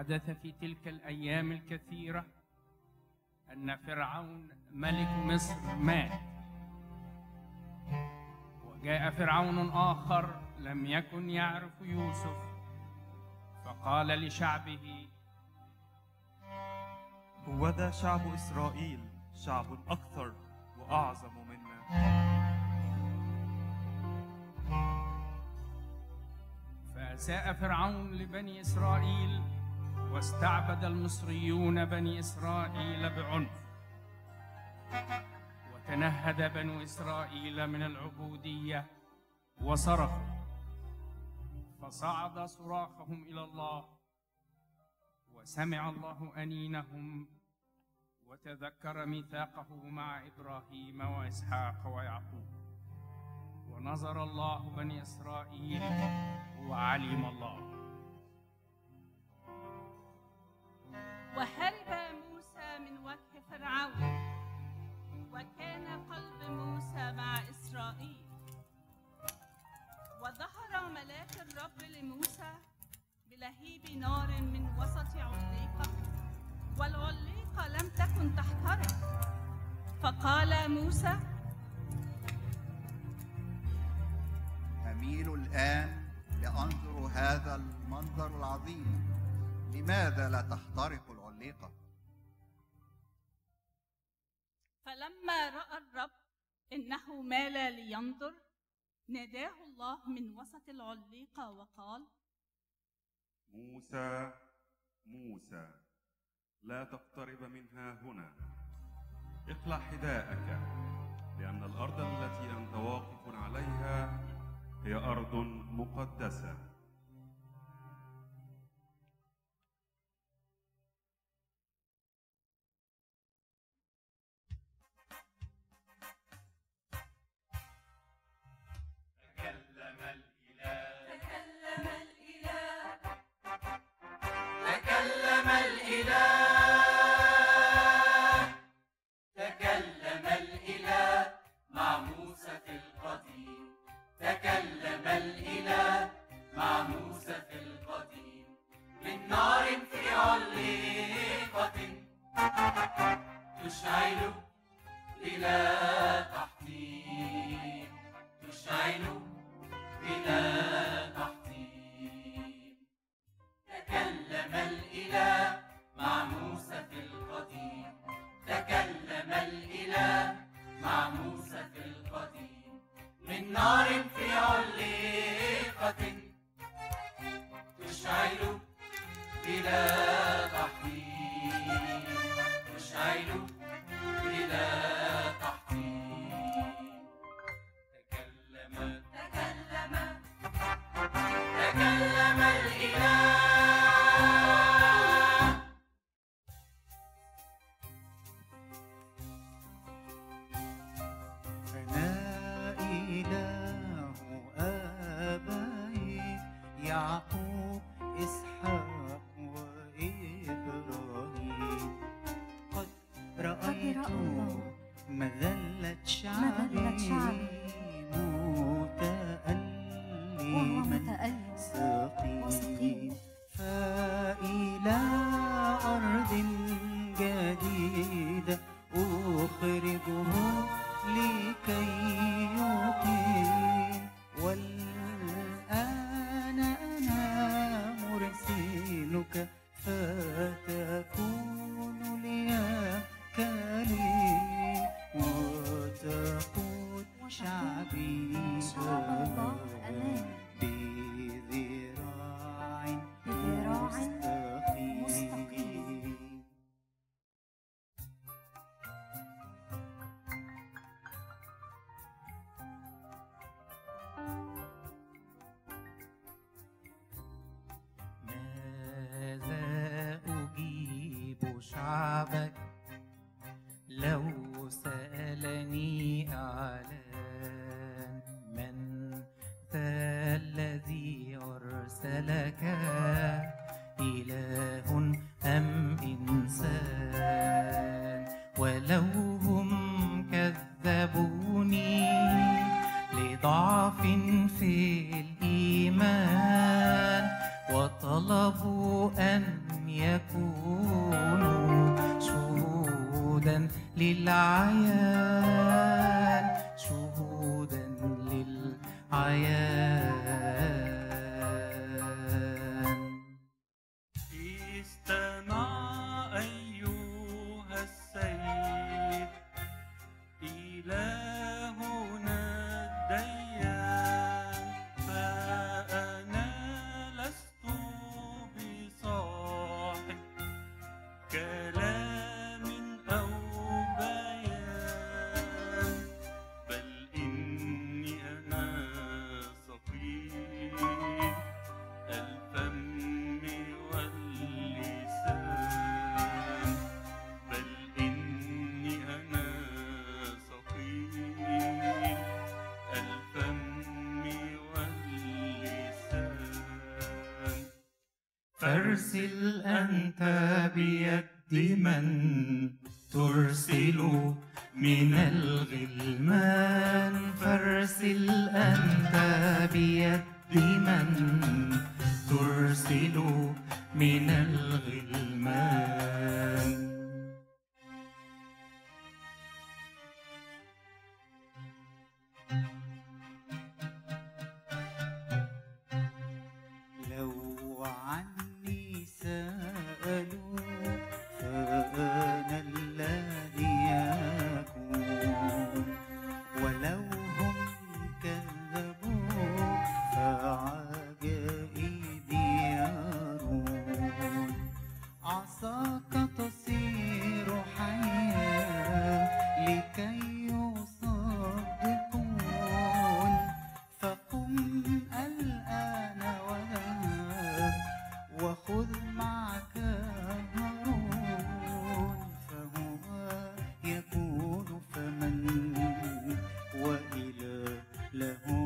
حدث في تلك الأيام الكثيرة أن فرعون ملك مصر مات. وجاء فرعون آخر لم يكن يعرف يوسف فقال لشعبه هو ذا شعب إسرائيل شعب أكثر وأعظم منا. فأساء فرعون لبني إسرائيل واستعبد المصريون بني إسرائيل بعنف. وتنهد بنو إسرائيل من العبودية وصرخوا. فصعد صراخهم إلى الله. وسمع الله أنينهم. وتذكر ميثاقه مع إبراهيم وإسحاق ويعقوب. ونظر الله بني إسرائيل وعلم الله. وهرب موسى من وجه فرعون وكان قلب موسى مع إسرائيل. وظهر ملاك الرب لموسى بلهيب نار من وسط عليقة والعليقة لم تكن تحترق. فقال موسى أميل الآن لأنظر هذا المنظر العظيم لماذا لا تحترق العليقة؟ فلما رأى الرب إنه مال لينظر ناداه الله من وسط العليقة وقال موسى موسى لا تقترب منها هنا اخلع حذاءك لأن الأرض التي أنت واقف عليها هي أرض مقدسة نار في عليقة تشعل بلا تحطيم تشعل بلا American شعبي شعب الله أمام بذراع بذراع مستقيم. ماذا أجيب شعبك lilaya فارسل أنت بيد من ترسل من الغلمان. فارسل أنت بيد من ترسل من الغلمان. يكون فمن وإله له